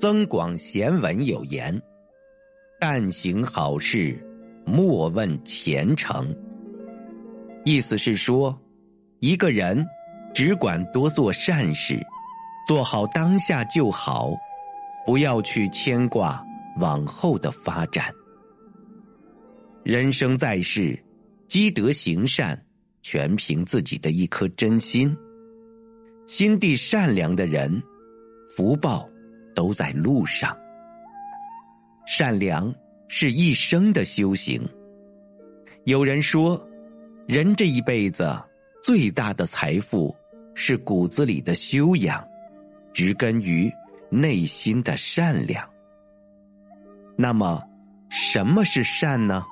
增广贤文有言：“但行好事，莫问前程。”意思是说，一个人只管多做善事，做好当下就好，不要去牵挂往后的发展。人生在世，积德行善，全凭自己的一颗真心。心地善良的人，福报都在路上。善良是一生的修行。有人说，人这一辈子最大的财富是骨子里的修养，植根于内心的善良。那么，什么是善呢？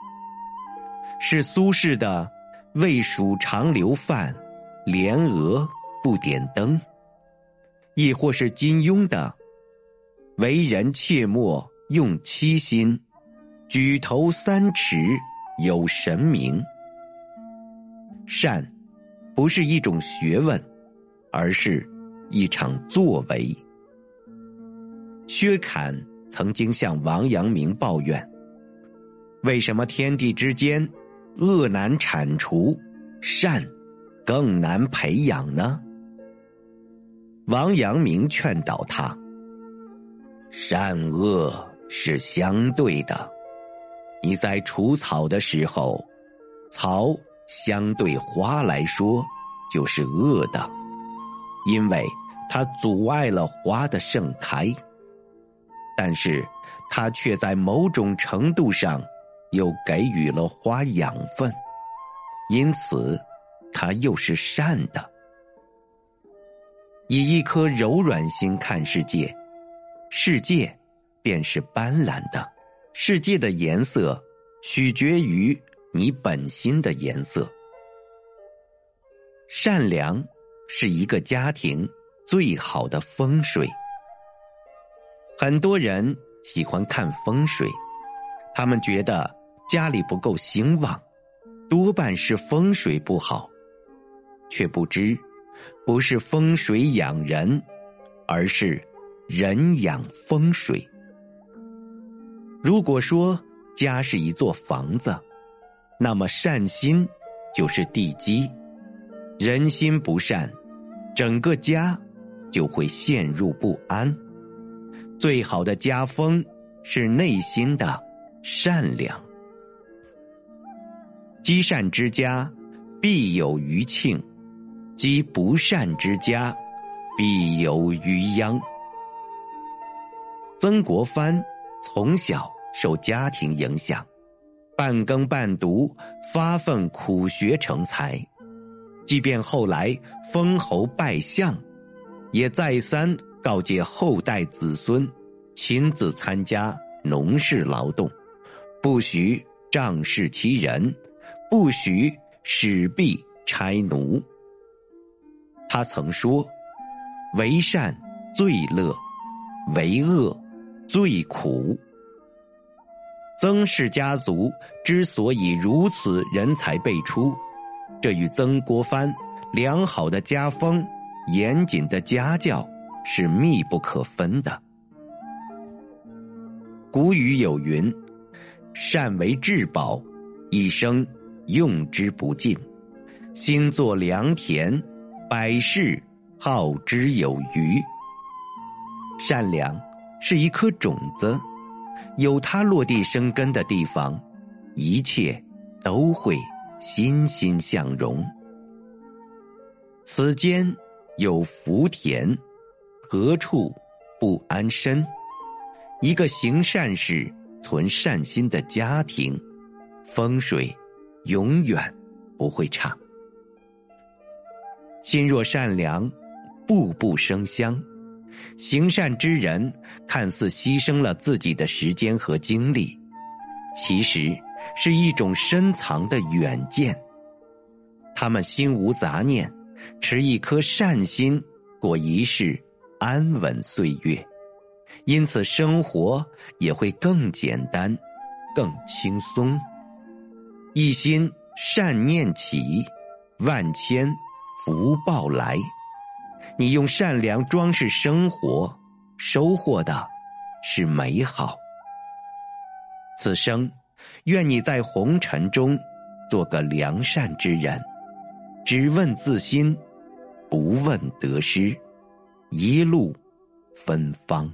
是苏轼的“未蜀长流饭，莲娥不点灯”，亦或是金庸的“为人切莫用七心，举头三尺有神明”。善，不是一种学问，而是一场作为。薛侃曾经向王阳明抱怨：“为什么天地之间？”恶难铲除，善更难培养呢。王阳明劝导他：善恶是相对的，你在除草的时候，草相对花来说就是恶的，因为它阻碍了花的盛开，但是它却在某种程度上。又给予了花养分，因此，它又是善的。以一颗柔软心看世界，世界便是斑斓的。世界的颜色取决于你本心的颜色。善良是一个家庭最好的风水。很多人喜欢看风水，他们觉得。家里不够兴旺，多半是风水不好，却不知不是风水养人，而是人养风水。如果说家是一座房子，那么善心就是地基。人心不善，整个家就会陷入不安。最好的家风是内心的善良。积善之家，必有余庆；积不善之家，必有余殃。曾国藩从小受家庭影响，半耕半读，发奋苦学成才。即便后来封侯拜相，也再三告诫后代子孙，亲自参加农事劳动，不许仗势欺人。不许使婢差奴。他曾说：“为善最乐，为恶最苦。”曾氏家族之所以如此人才辈出，这与曾国藩良好的家风、严谨的家教是密不可分的。古语有云：“善为至宝，一生。”用之不尽，心作良田，百事耗之有余。善良是一颗种子，有它落地生根的地方，一切都会欣欣向荣。此间有福田，何处不安身？一个行善事、存善心的家庭，风水。永远不会差。心若善良，步步生香。行善之人看似牺牲了自己的时间和精力，其实是一种深藏的远见。他们心无杂念，持一颗善心，过一世安稳岁月，因此生活也会更简单，更轻松。一心善念起，万千福报来。你用善良装饰生活，收获的是美好。此生，愿你在红尘中做个良善之人，只问自心，不问得失，一路芬芳。